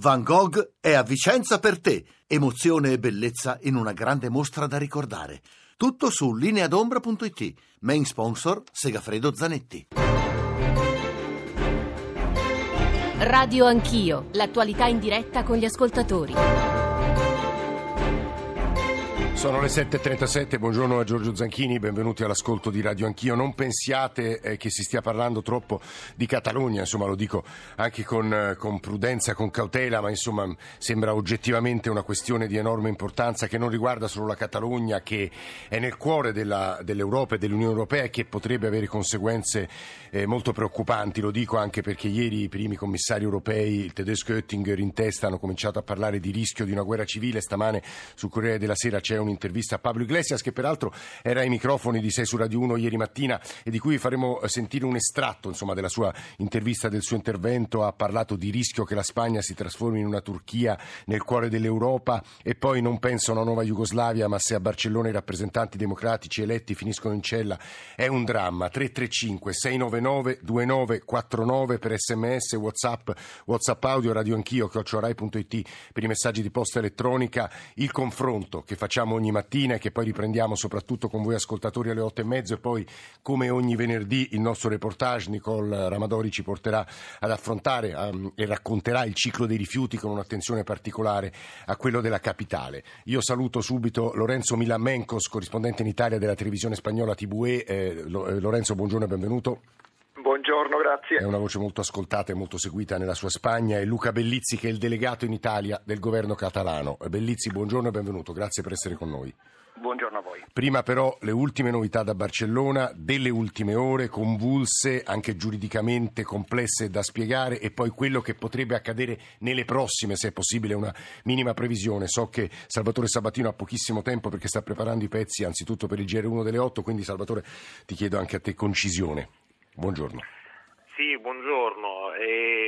Van Gogh è a Vicenza per te. Emozione e bellezza in una grande mostra da ricordare. Tutto su lineadombra.it. Main sponsor Segafredo Zanetti. Radio Anch'io, l'attualità in diretta con gli ascoltatori. Sono le 7.37, buongiorno a Giorgio Zanchini, benvenuti all'ascolto di Radio Anch'io. Non pensiate eh, che si stia parlando troppo di Catalogna, insomma lo dico anche con, eh, con, prudenza, con cautela, ma insomma sembra oggettivamente una questione di enorme importanza che non riguarda solo la Catalogna, che è nel cuore della, dell'Europa e dell'Unione Europea e che potrebbe avere conseguenze eh, molto preoccupanti. Lo dico anche perché ieri i primi commissari europei, il tedesco Oettinger in testa, hanno cominciato a parlare di rischio di una guerra civile. Stamane sul Corriere della Sera c'è un un'intervista a Pablo Iglesias che peraltro era ai microfoni di 6 su Radio 1 ieri mattina e di cui faremo eh, sentire un estratto insomma, della sua intervista, del suo intervento. Ha parlato di rischio che la Spagna si trasformi in una Turchia nel cuore dell'Europa e poi non penso a una nuova Jugoslavia, ma se a Barcellona i rappresentanti democratici eletti finiscono in cella è un dramma. 335 699 2949 per sms, whatsapp, whatsapp audio, radio anch'io, chiocciorai.it per i messaggi di posta elettronica. Il confronto che facciamo ogni mattina e che poi riprendiamo soprattutto con voi ascoltatori alle otto e mezzo e poi come ogni venerdì il nostro reportage Nicole Ramadori ci porterà ad affrontare um, e racconterà il ciclo dei rifiuti con un'attenzione particolare a quello della capitale. Io saluto subito Lorenzo Milamencos, corrispondente in Italia della televisione spagnola TVE. Eh, eh, Lorenzo, buongiorno e benvenuto. Buongiorno, grazie. È una voce molto ascoltata e molto seguita nella sua Spagna. È Luca Bellizzi che è il delegato in Italia del governo catalano. Bellizzi, buongiorno e benvenuto. Grazie per essere con noi. Buongiorno a voi. Prima però le ultime novità da Barcellona, delle ultime ore, convulse, anche giuridicamente complesse da spiegare e poi quello che potrebbe accadere nelle prossime, se è possibile una minima previsione. So che Salvatore Sabatino ha pochissimo tempo perché sta preparando i pezzi anzitutto per il GR1 delle 8, quindi Salvatore ti chiedo anche a te concisione. Buongiorno. Sì, buongiorno. E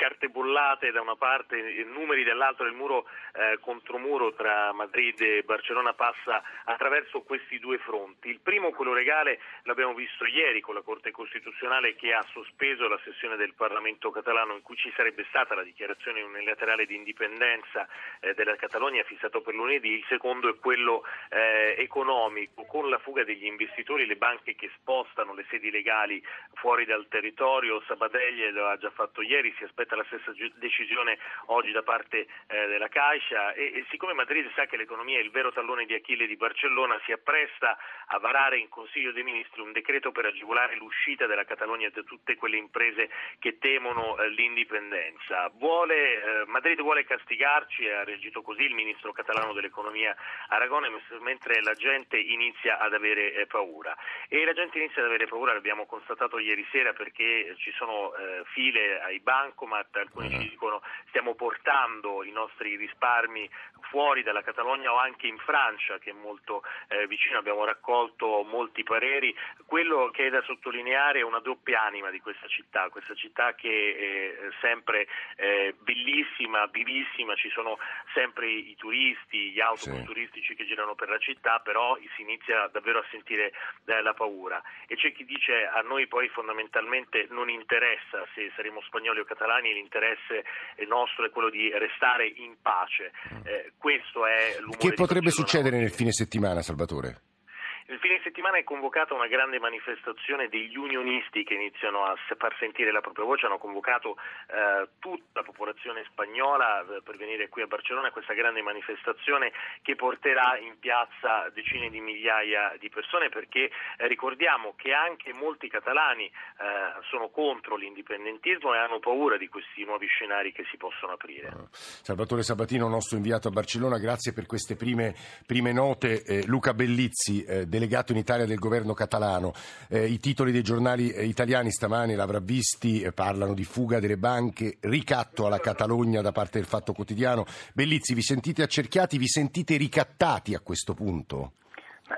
carte bollate da una parte, numeri dall'altra, il muro eh, contro muro tra Madrid e Barcellona passa attraverso questi due fronti. Il primo, quello legale, l'abbiamo visto ieri con la Corte Costituzionale che ha sospeso la sessione del Parlamento catalano in cui ci sarebbe stata la dichiarazione unilaterale di indipendenza eh, della Catalogna fissato per lunedì. Il secondo è quello eh, economico, con la fuga degli investitori, le banche che spostano le sedi legali fuori dal territorio. Sabadell lo ha già fatto ieri, si aspetta la stessa decisione oggi da parte eh, della Caixa e, e, siccome Madrid sa che l'economia è il vero tallone di Achille di Barcellona, si appresta a varare in Consiglio dei Ministri un decreto per agevolare l'uscita della Catalogna da tutte quelle imprese che temono eh, l'indipendenza. Vuole, eh, Madrid vuole castigarci ha reagito così il ministro catalano dell'economia Aragone mentre la gente inizia ad avere eh, paura. E la gente inizia ad avere paura, l'abbiamo constatato ieri sera perché ci sono eh, file ai bancomat, alcuni ci dicono stiamo portando i nostri risparmi fuori dalla Catalogna o anche in Francia che è molto eh, vicino, abbiamo raccolto molti pareri. Quello che è da sottolineare è una doppia anima di questa città, questa città che è sempre eh, bellissima, vivissima, ci sono sempre i turisti, gli autobus sì. turistici che girano per la città, però si inizia davvero a sentire eh, la paura e c'è chi dice a noi poi fondamentalmente non interessa se saremo spagnoli o catalani, l'interesse nostro è quello di restare in pace. Mm. Eh, questo è l'umore Che potrebbe succedere nel fine settimana, Salvatore? Il fine settimana è convocata una grande manifestazione degli unionisti che iniziano a far sentire la propria voce, hanno convocato eh, tutta la popolazione spagnola eh, per venire qui a Barcellona questa grande manifestazione che porterà in piazza decine di migliaia di persone perché eh, ricordiamo che anche molti catalani eh, sono contro l'indipendentismo e hanno paura di questi nuovi scenari che si possono aprire. Ah. Salvatore Sabatino, nostro inviato a Barcellona, grazie per queste prime, prime note. Eh, Luca Bellizzi, eh, delegato in Italia del governo catalano. Eh, I titoli dei giornali eh, italiani stamani l'avrà visti, eh, parlano di fuga delle banche, ricatto alla Catalogna da parte del Fatto Quotidiano. Bellizzi, vi sentite accerchiati, vi sentite ricattati a questo punto?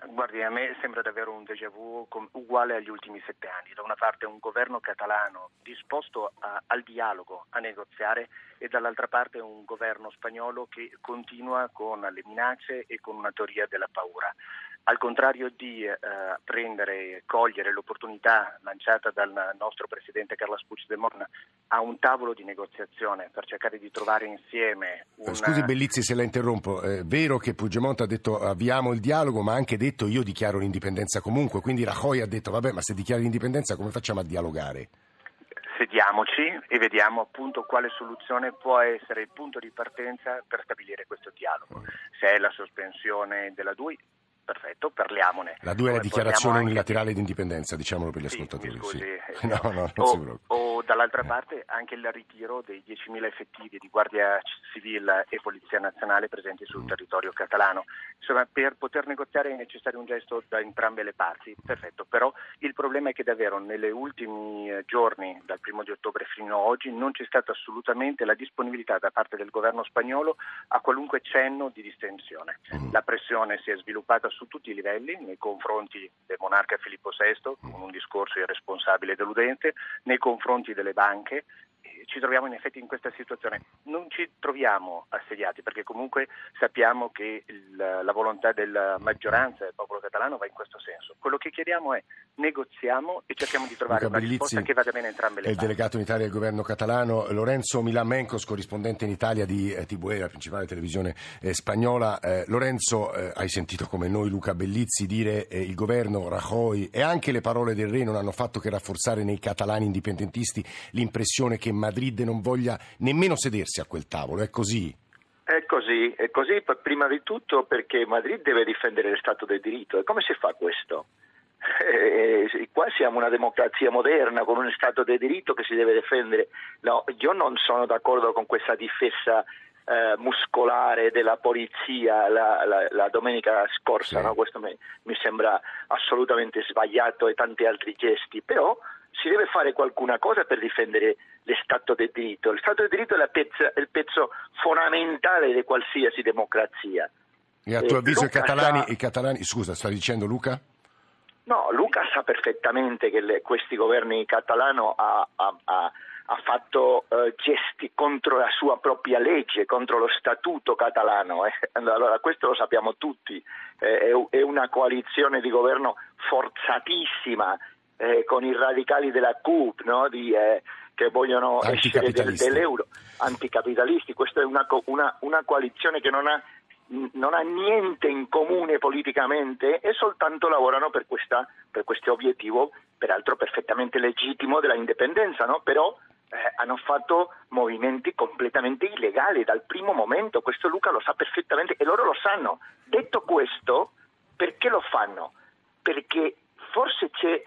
Guardi, a me sembra davvero un déjà vu uguale agli ultimi sette anni. Da una parte un governo catalano disposto a, al dialogo, a negoziare, e dall'altra parte un governo spagnolo che continua con le minacce e con una teoria della paura. Al contrario di eh, prendere e cogliere l'opportunità lanciata dal nostro Presidente Carlos Puigdemont a un tavolo di negoziazione per cercare di trovare insieme una... Scusi Bellizzi se la interrompo, è vero che Puigdemont ha detto avviamo il dialogo ma ha anche detto io dichiaro l'indipendenza comunque, quindi Rajoy ha detto vabbè ma se dichiari l'indipendenza come facciamo a dialogare? sediamoci e vediamo appunto quale soluzione può essere il punto di partenza per stabilire questo dialogo. Se è la sospensione della DUI, perfetto, parliamone. La DUI è la dichiarazione anche... unilaterale di indipendenza, diciamolo per gli sì, ascoltatori. Scusi, sì. no, no, o, o, dall'altra parte anche il ritiro dei 10.000 effettivi di Guardia Civile e Polizia Nazionale presenti sul mm. territorio catalano. Insomma, per poter negoziare è necessario un gesto da entrambe le parti, perfetto, però il problema è che davvero negli ultimi eh, giorni, dal primo di ottobre fino ad oggi, non c'è stata assolutamente la disponibilità da parte del governo spagnolo a qualunque cenno di distensione. Mm. La pressione si è sviluppata su tutti i livelli nei confronti del monarca Filippo VI, con un discorso irresponsabile e deludente, nei confronti delle banche ci troviamo in effetti in questa situazione. Non ci troviamo assediati perché comunque sappiamo che il, la volontà della maggioranza del popolo catalano va in questo senso. Quello che chiediamo è negoziamo e cerchiamo di trovare Luca una Bellizzi risposta che vada bene entrambe le parti. Il delegato in Italia del governo catalano, Lorenzo Milamencos, corrispondente in Italia di eh, TVE, la principale televisione eh, spagnola. Eh, Lorenzo, eh, hai sentito come noi Luca Bellizzi dire eh, il governo Rajoy e anche le parole del re non hanno fatto che rafforzare nei catalani indipendentisti l'impressione che Madrid non voglia nemmeno sedersi a quel tavolo, è così? È così, è così prima di tutto perché Madrid deve difendere lo Stato del diritto e come si fa questo? Eh, qua siamo una democrazia moderna con un Stato del diritto che si deve difendere. No, io non sono d'accordo con questa difesa eh, muscolare della polizia la, la, la domenica scorsa, sì. no? questo mi, mi, sembra assolutamente sbagliato e tanti altri gesti, però si deve fare qualcuna cosa per difendere lo Stato del diritto. Lo Stato del diritto è, pezza, è il pezzo fondamentale di qualsiasi democrazia. E a tuo eh, avviso i catalani, sa... i catalani, scusa, sta dicendo Luca? No, Luca sa perfettamente che le, questi governi catalano ha, ha, ha, ha fatto eh, gesti contro la sua propria legge, contro lo statuto catalano. Eh. Allora, questo lo sappiamo tutti, eh, è, è, una coalizione di governo forzatissima eh, con i radicali della CUP, no? di, eh, che vogliono essere del, dell'euro, anticapitalisti. Questa è una, una, una coalizione che non ha non ha niente in comune politicamente e soltanto lavorano per, questa, per questo obiettivo, peraltro perfettamente legittimo, della indipendenza, no? però eh, hanno fatto movimenti completamente illegali dal primo momento, questo Luca lo sa perfettamente e loro lo sanno. Detto questo, perché lo fanno? Perché forse c'è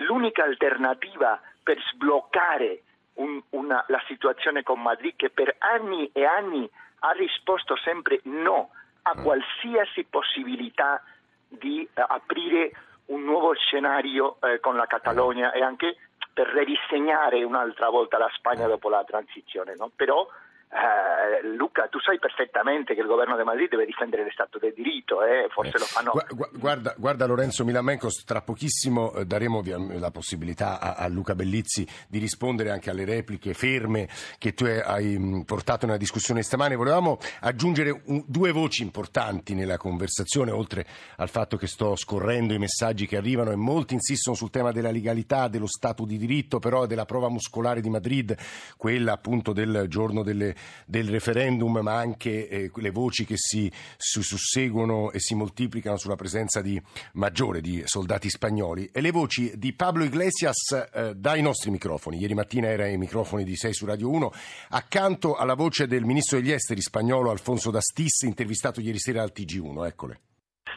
l'unica alternativa per sbloccare un, una, la situazione con Madrid che per anni e anni ha risposto sempre no a mm. qualsiasi possibilità di uh, aprire un nuovo scenario uh, con la Catalogna e anche per ridisegnare un'altra volta la Spagna dopo la transizione. No? Però eh, Luca, tu sai perfettamente che il governo di Madrid deve difendere lo Stato del diritto, eh? forse eh. lo fanno. Guarda, guarda, Lorenzo Milamencos, tra pochissimo eh, daremo la possibilità a, a, Luca Bellizzi di rispondere anche alle repliche ferme che tu hai mm, portato nella discussione stamane. Volevamo aggiungere un, due voci importanti nella conversazione, oltre al fatto che sto scorrendo i messaggi che arrivano e molti insistono sul tema della legalità, dello Stato di diritto, però della prova muscolare di Madrid, quella appunto del giorno delle del referendum, ma anche eh, le voci che si susseguono e si moltiplicano sulla presenza di maggiore di soldati spagnoli e le voci di Pablo Iglesias eh, dai nostri microfoni. Ieri mattina era ai microfoni di 6 su Radio 1, accanto alla voce del ministro degli esteri spagnolo Alfonso Dastis, intervistato ieri sera al TG1. Eccole.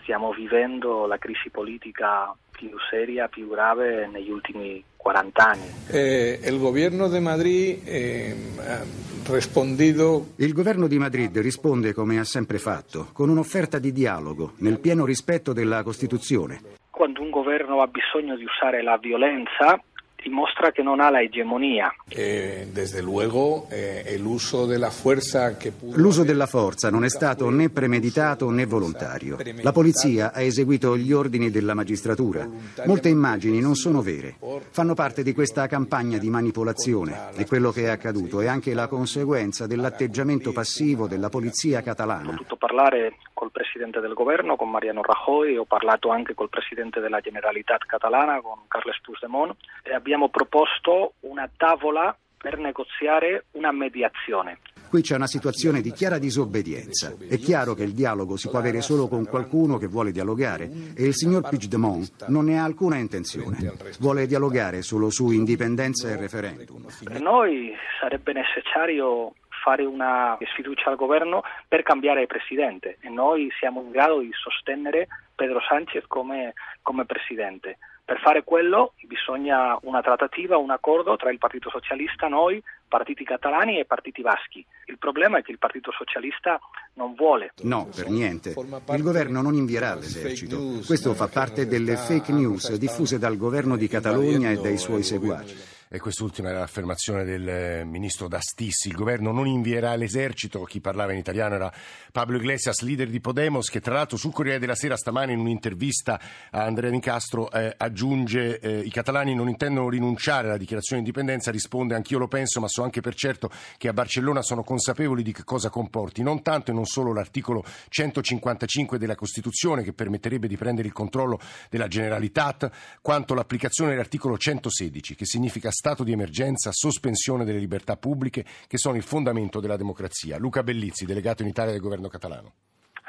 Stiamo vivendo la crisi politica più seria, più grave negli ultimi 40 anni. Eh, il governo di Madrid eh, ha rispondido... Il governo di Madrid risponde come ha sempre fatto, con un'offerta di dialogo, nel pieno rispetto della Costituzione. Quando un governo ha bisogno di usare la violenza, dimostra che non ha la egemonia. Eh, desde luego, eh, l'uso della forza che pudo... L'uso della forza non è stato né premeditato né volontario. La polizia ha eseguito gli ordini della magistratura. Molte immagini non sono vere. Fanno parte di questa campagna di manipolazione e quello che è accaduto è anche la conseguenza dell'atteggiamento passivo della polizia catalana. Ho potuto parlare col presidente Presidente del Governo, con Mariano Rajoy, ho parlato anche col Presidente della Generalitat catalana, con Carles Puigdemont, e abbiamo proposto una tavola per negoziare una mediazione. Qui c'è una situazione di chiara disobbedienza. È chiaro che il dialogo si può avere solo con qualcuno che vuole dialogare e il signor Puigdemont non ne ha alcuna intenzione. Vuole dialogare solo su indipendenza e referendum. Per noi sarebbe necessario fare una sfiducia al governo per cambiare presidente e noi siamo in grado di sostenere Pedro Sánchez come, come presidente. Per fare quello bisogna una trattativa, un accordo tra il Partito Socialista, noi, partiti catalani e partiti baschi. Il problema è che il Partito Socialista non vuole. No, per niente. Il governo non invierà l'esercito. Questo fa parte delle fake news diffuse dal governo di Catalogna e dai suoi seguaci. E quest'ultima è l'affermazione del eh, ministro D'Astis. Il governo non invierà l'esercito. Chi parlava in italiano era Pablo Iglesias, leader di Podemos, che tra l'altro sul Corriere della Sera stamane in un'intervista a Andrea Nicastro eh, aggiunge eh, i catalani non intendono rinunciare alla dichiarazione di indipendenza. Risponde anch'io lo penso, ma so anche per certo che a Barcellona sono consapevoli di che cosa comporti. Non tanto e non solo l'articolo 155 della Costituzione che permetterebbe di prendere il controllo della Generalitat, quanto l'applicazione dell'articolo 116 che significa stato di emergenza, sospensione delle libertà pubbliche, che sono il fondamento della democrazia. Luca Bellizzi, delegato in Italia del governo catalano.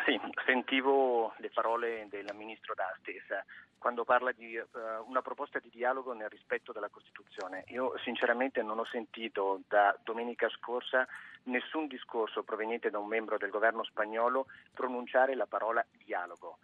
Sì, sentivo le parole del ministro D'Astis quando parla di uh, una proposta di dialogo nel rispetto della Costituzione. Io sinceramente non ho sentito da domenica scorsa nessun discorso proveniente da un membro del governo spagnolo pronunciare la parola dialogo.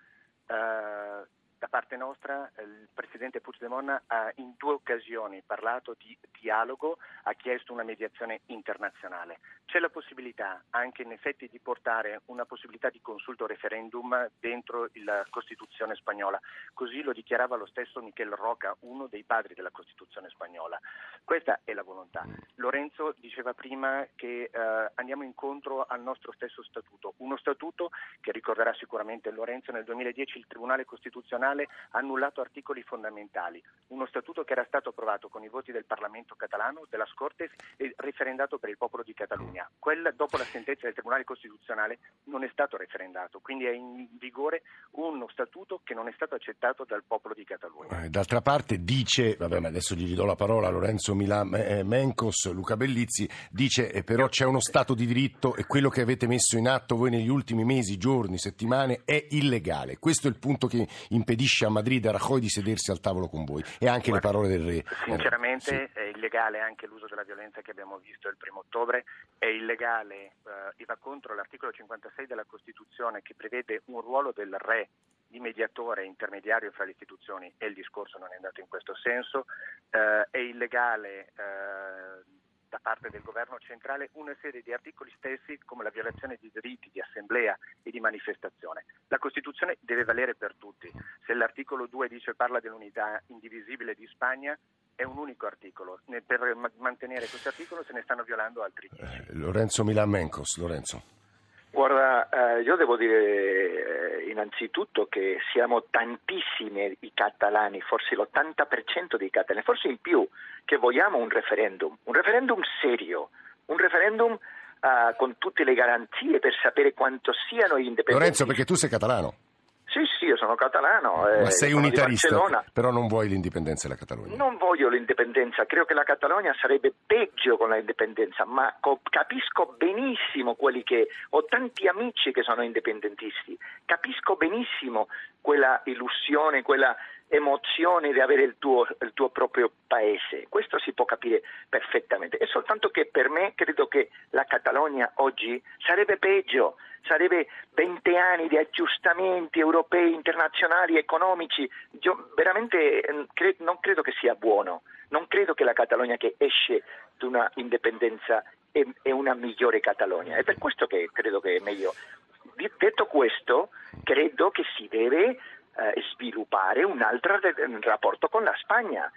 Uh, da parte nostra il Presidente Puigdemont ha in due occasioni parlato di dialogo, ha chiesto una mediazione internazionale. C'è la possibilità anche in effetti di portare una possibilità di consulto referendum dentro la Costituzione spagnola, così lo dichiarava lo stesso Michel Roca, uno dei padri della Costituzione spagnola. Questa è la volontà. Lorenzo diceva prima che eh, andiamo incontro al nostro stesso statuto, uno statuto che ricorderà sicuramente Lorenzo nel 2010 il Tribunale Costituzionale Costituzionale ha annullato articoli fondamentali, uno statuto che era stato approvato con i voti del Parlamento catalano, della Scortes e referendato per il popolo di Catalogna. Quel, dopo la sentenza del Tribunale Costituzionale non è stato referendato, quindi è in vigore uno statuto che non è stato accettato dal popolo di Catalogna. Eh, d'altra parte dice, vabbè ma adesso gli do la parola a Lorenzo Milan, eh, Mencos, Luca Bellizzi, dice eh, però c'è uno Stato di diritto e quello che avete messo in atto voi negli ultimi mesi, giorni, settimane è illegale. Questo è il punto che impedisce a Madrid a Rajoy di sedersi al tavolo con voi e anche Guarda, le parole del re. Sinceramente eh, sì. Illegale anche l'uso della violenza che abbiamo visto il primo ottobre, è illegale eh, e va contro l'articolo 56 della Costituzione che prevede un ruolo del re di mediatore intermediario fra le istituzioni e il discorso non è andato in questo senso, eh, è illegale eh, da parte del governo centrale una serie di articoli stessi come la violazione di diritti di assemblea e di manifestazione. La Costituzione deve valere per tutti. Se l'articolo 2 dice parla dell'unità indivisibile di Spagna, è un unico articolo. Per mantenere questo articolo se ne stanno violando altri. Eh, Lorenzo Milan Mencos. Lorenzo. Guarda, eh, io devo dire eh, innanzitutto che siamo tantissimi i catalani, forse l'80% dei catalani, forse in più, che vogliamo un referendum, un referendum serio, un referendum eh, con tutte le garanzie per sapere quanto siano indipendenti. Lorenzo, perché tu sei catalano. Sì, sì, io sono catalano. Eh, Ma sei unitarista, però non vuoi l'indipendenza della Catalogna. Non voglio l'indipendenza, credo che la Catalogna sarebbe peggio con l'indipendenza, ma capisco benissimo quelli che... Ho tanti amici che sono indipendentisti, capisco benissimo quella illusione, quella emozione di avere il tuo, il tuo, proprio paese. Questo si può capire perfettamente. È soltanto che per me credo che la Catalogna oggi sarebbe peggio, sarebbe 20 anni di aggiustamenti europei, internazionali, economici. Io veramente mm, non credo che sia buono. Non credo che la Catalogna che esce da una indipendenza è una migliore Catalogna. È per questo che credo che è meglio. Detto questo, credo che si deve eh, sviluppare un altro rapporto con la Spagna.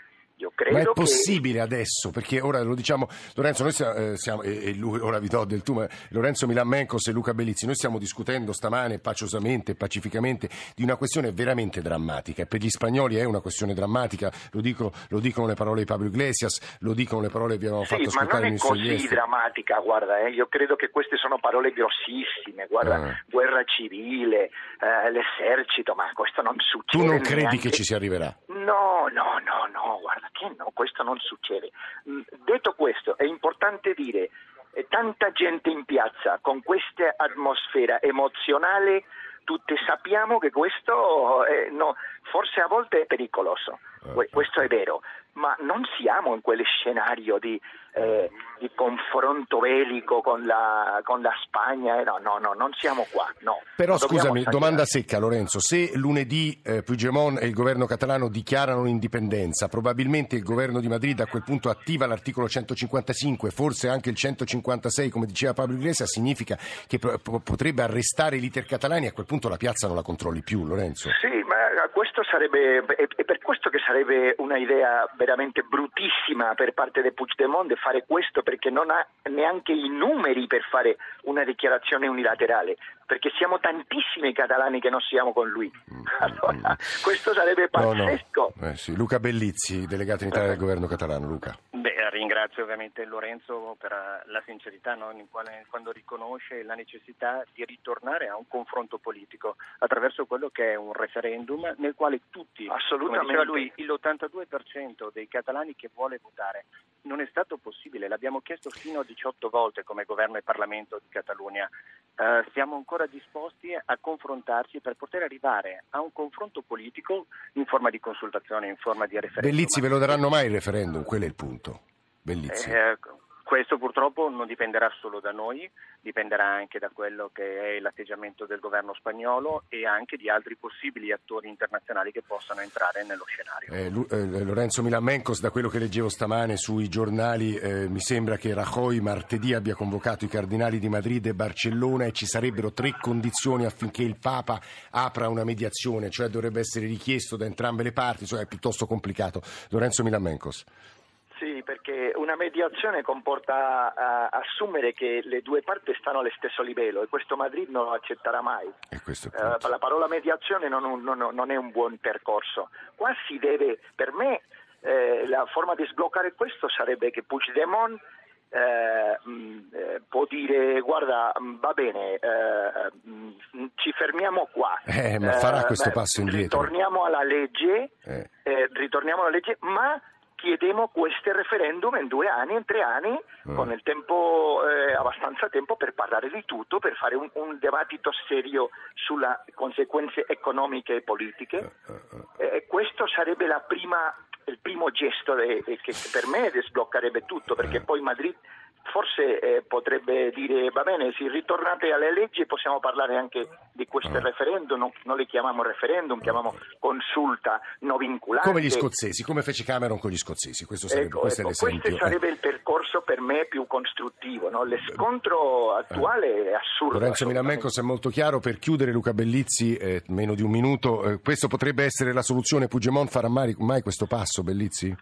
Ma è che- possibile adesso, perché ora lo diciamo, Lorenzo, noi siamo, eh, siamo- e, e lui, ora vi do del tu, ma Lorenzo Milan Mencos e Luca Bellizzi, noi stiamo discutendo stamane paciosamente, pacificamente, di una questione veramente drammatica. Per gli spagnoli è una questione drammatica, lo, dico- lo dicono le parole di Pablo Iglesias, lo dicono le parole che vi avevamo Sì, fatto ma ascoltare non il è ministro degli così drammatica, guarda, eh, io credo che queste sono parole grossissime, guarda, Ah. guerra civile, eh, l'esercito, ma questo non succede. Tu non credi neanche- che ci si arriverà? No, no, no, no, guarda che no, questo non succede. Mm, Detto questo, è importante dire, eh, tanta gente in piazza con questa atmosfera emozionale, tutti sappiamo che questo eh, no, forse a volte è pericoloso, Que- questo è vero, ma non siamo in quel scenario di, eh, di confronto bellico con la, con la Spagna, eh, no, no, no, non siamo qua, no. Però scusami, domanda secca Lorenzo, se lunedì eh, Puigdemont e il governo catalano dichiarano l'indipendenza, probabilmente il governo di Madrid a quel punto attiva l'articolo 155, forse anche il 156 come diceva Pablo Iglesias, significa che po- potrebbe arrestare leader catalani e a quel punto la piazza non la controlli più Lorenzo. Sì, ma questo sarebbe, è, per questo che sarebbe una idea veramente bruttissima per parte di Puigdemont fare questo perché non ha neanche i numeri per fare una dichiarazione unilaterale, perché siamo tantissimi i catalani che non siamo con lui. Allora, questo sarebbe No, no. pazzesco. Eh sì, Luca Bellizzi, delegato in Italia del governo catalano. Luca. Beh, ringrazio ovviamente Lorenzo per eh, la sincerità no, in quale- quando riconosce la necessità di ritornare a un confronto politico attraverso quello che è un referendum nel quale tutti, Assolutamente. lui, l'82% dei catalani che vuole votare non è stato possibile, l'abbiamo chiesto fino a 18 volte come governo e Parlamento di Catalogna. Eh, siamo ancora disposti a confrontarci per poter arrivare a un confronto politico in forma di consultazione, in forma di referendum. Bellizzi ve lo daranno mai il referendum? Quello è il punto. Bellizzi. Eh, questo purtroppo non dipenderà solo da noi, dipenderà anche da quello che è l'atteggiamento del governo spagnolo e anche di altri possibili attori internazionali che possano entrare nello scenario. Eh, eh, Lorenzo Milamencos, da quello che leggevo stamane sui giornali, eh, mi sembra che Rajoy martedì abbia convocato i cardinali di Madrid e Barcellona e ci sarebbero tre condizioni affinché il Papa apra una mediazione, cioè dovrebbe essere richiesto da entrambe le parti, cioè è piuttosto complicato. Lorenzo Milamencos. Sì, perché una mediazione comporta eh, assumere che le due parti stanno allo stesso livello e questo Madrid non lo accetterà mai. Punto. la parola mediazione non, non- non è un buon percorso. Qua si deve, per me, eh, la forma di sbloccare questo sarebbe che Puigdemont eh, mh, eh, può dire guarda mh, va bene eh, mh, ci fermiamo qua Eh, ma farà questo passo indietro? ritorniamo alla legge ritorniamo alla legge ma chiediamo questo referendum in due anni, in tre anni, Mm. con il tempo, eh, abbastanza tempo per parlare di tutto, per fare un, un dibattito serio sulle conseguenze economiche e politiche. Eh, questo sarebbe la prima, il primo gesto de- che per me sbloccherebbe tutto, perché poi Madrid forse eh, potrebbe dire va bene, se ritornate alle leggi possiamo parlare anche di questo referendum, non, non le chiamiamo referendum, chiamiamo consulta non vincolante. Come gli scozzesi, come fece Cameron con gli scozzesi, questo sarebbe, Ecco, questo ecco, questo sarebbe il percorso per me più costruttivo. no? Lo scontro attuale è assurdo. Lorenzo assolutamente. Milamencos è molto chiaro, per chiudere Luca Bellizzi, eh, meno di un minuto, eh, questo potrebbe essere la soluzione, Puigdemont farà mai, mai questo passo, Bellizzi?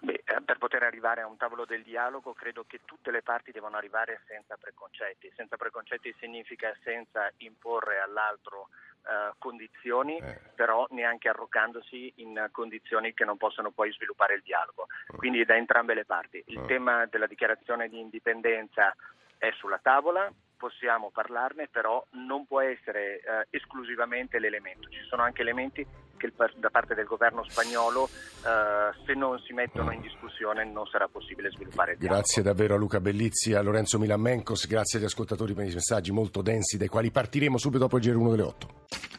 Beh, eh, per poter arrivare a un tavolo del dialogo credo che tutte le parti devono arrivare senza preconcetti. Senza preconcetti significa senza imporre all'altro eh, condizioni, Eh. però neanche arroccandosi in eh, condizioni che non possono poi sviluppare il dialogo. Eh. Quindi da entrambe le parti. Il tema della dichiarazione di indipendenza è sulla tavola, possiamo parlarne, però non può essere eh, esclusivamente l'elemento. Ci sono anche elementi che da parte del governo spagnolo, eh, se non si mettono in discussione, non sarà possibile sviluppare il dialogo. Grazie davvero a Luca Bellizzi, a Lorenzo Milamencos, grazie agli ascoltatori per i messaggi molto densi dai quali partiremo subito dopo il giro 1 delle 8.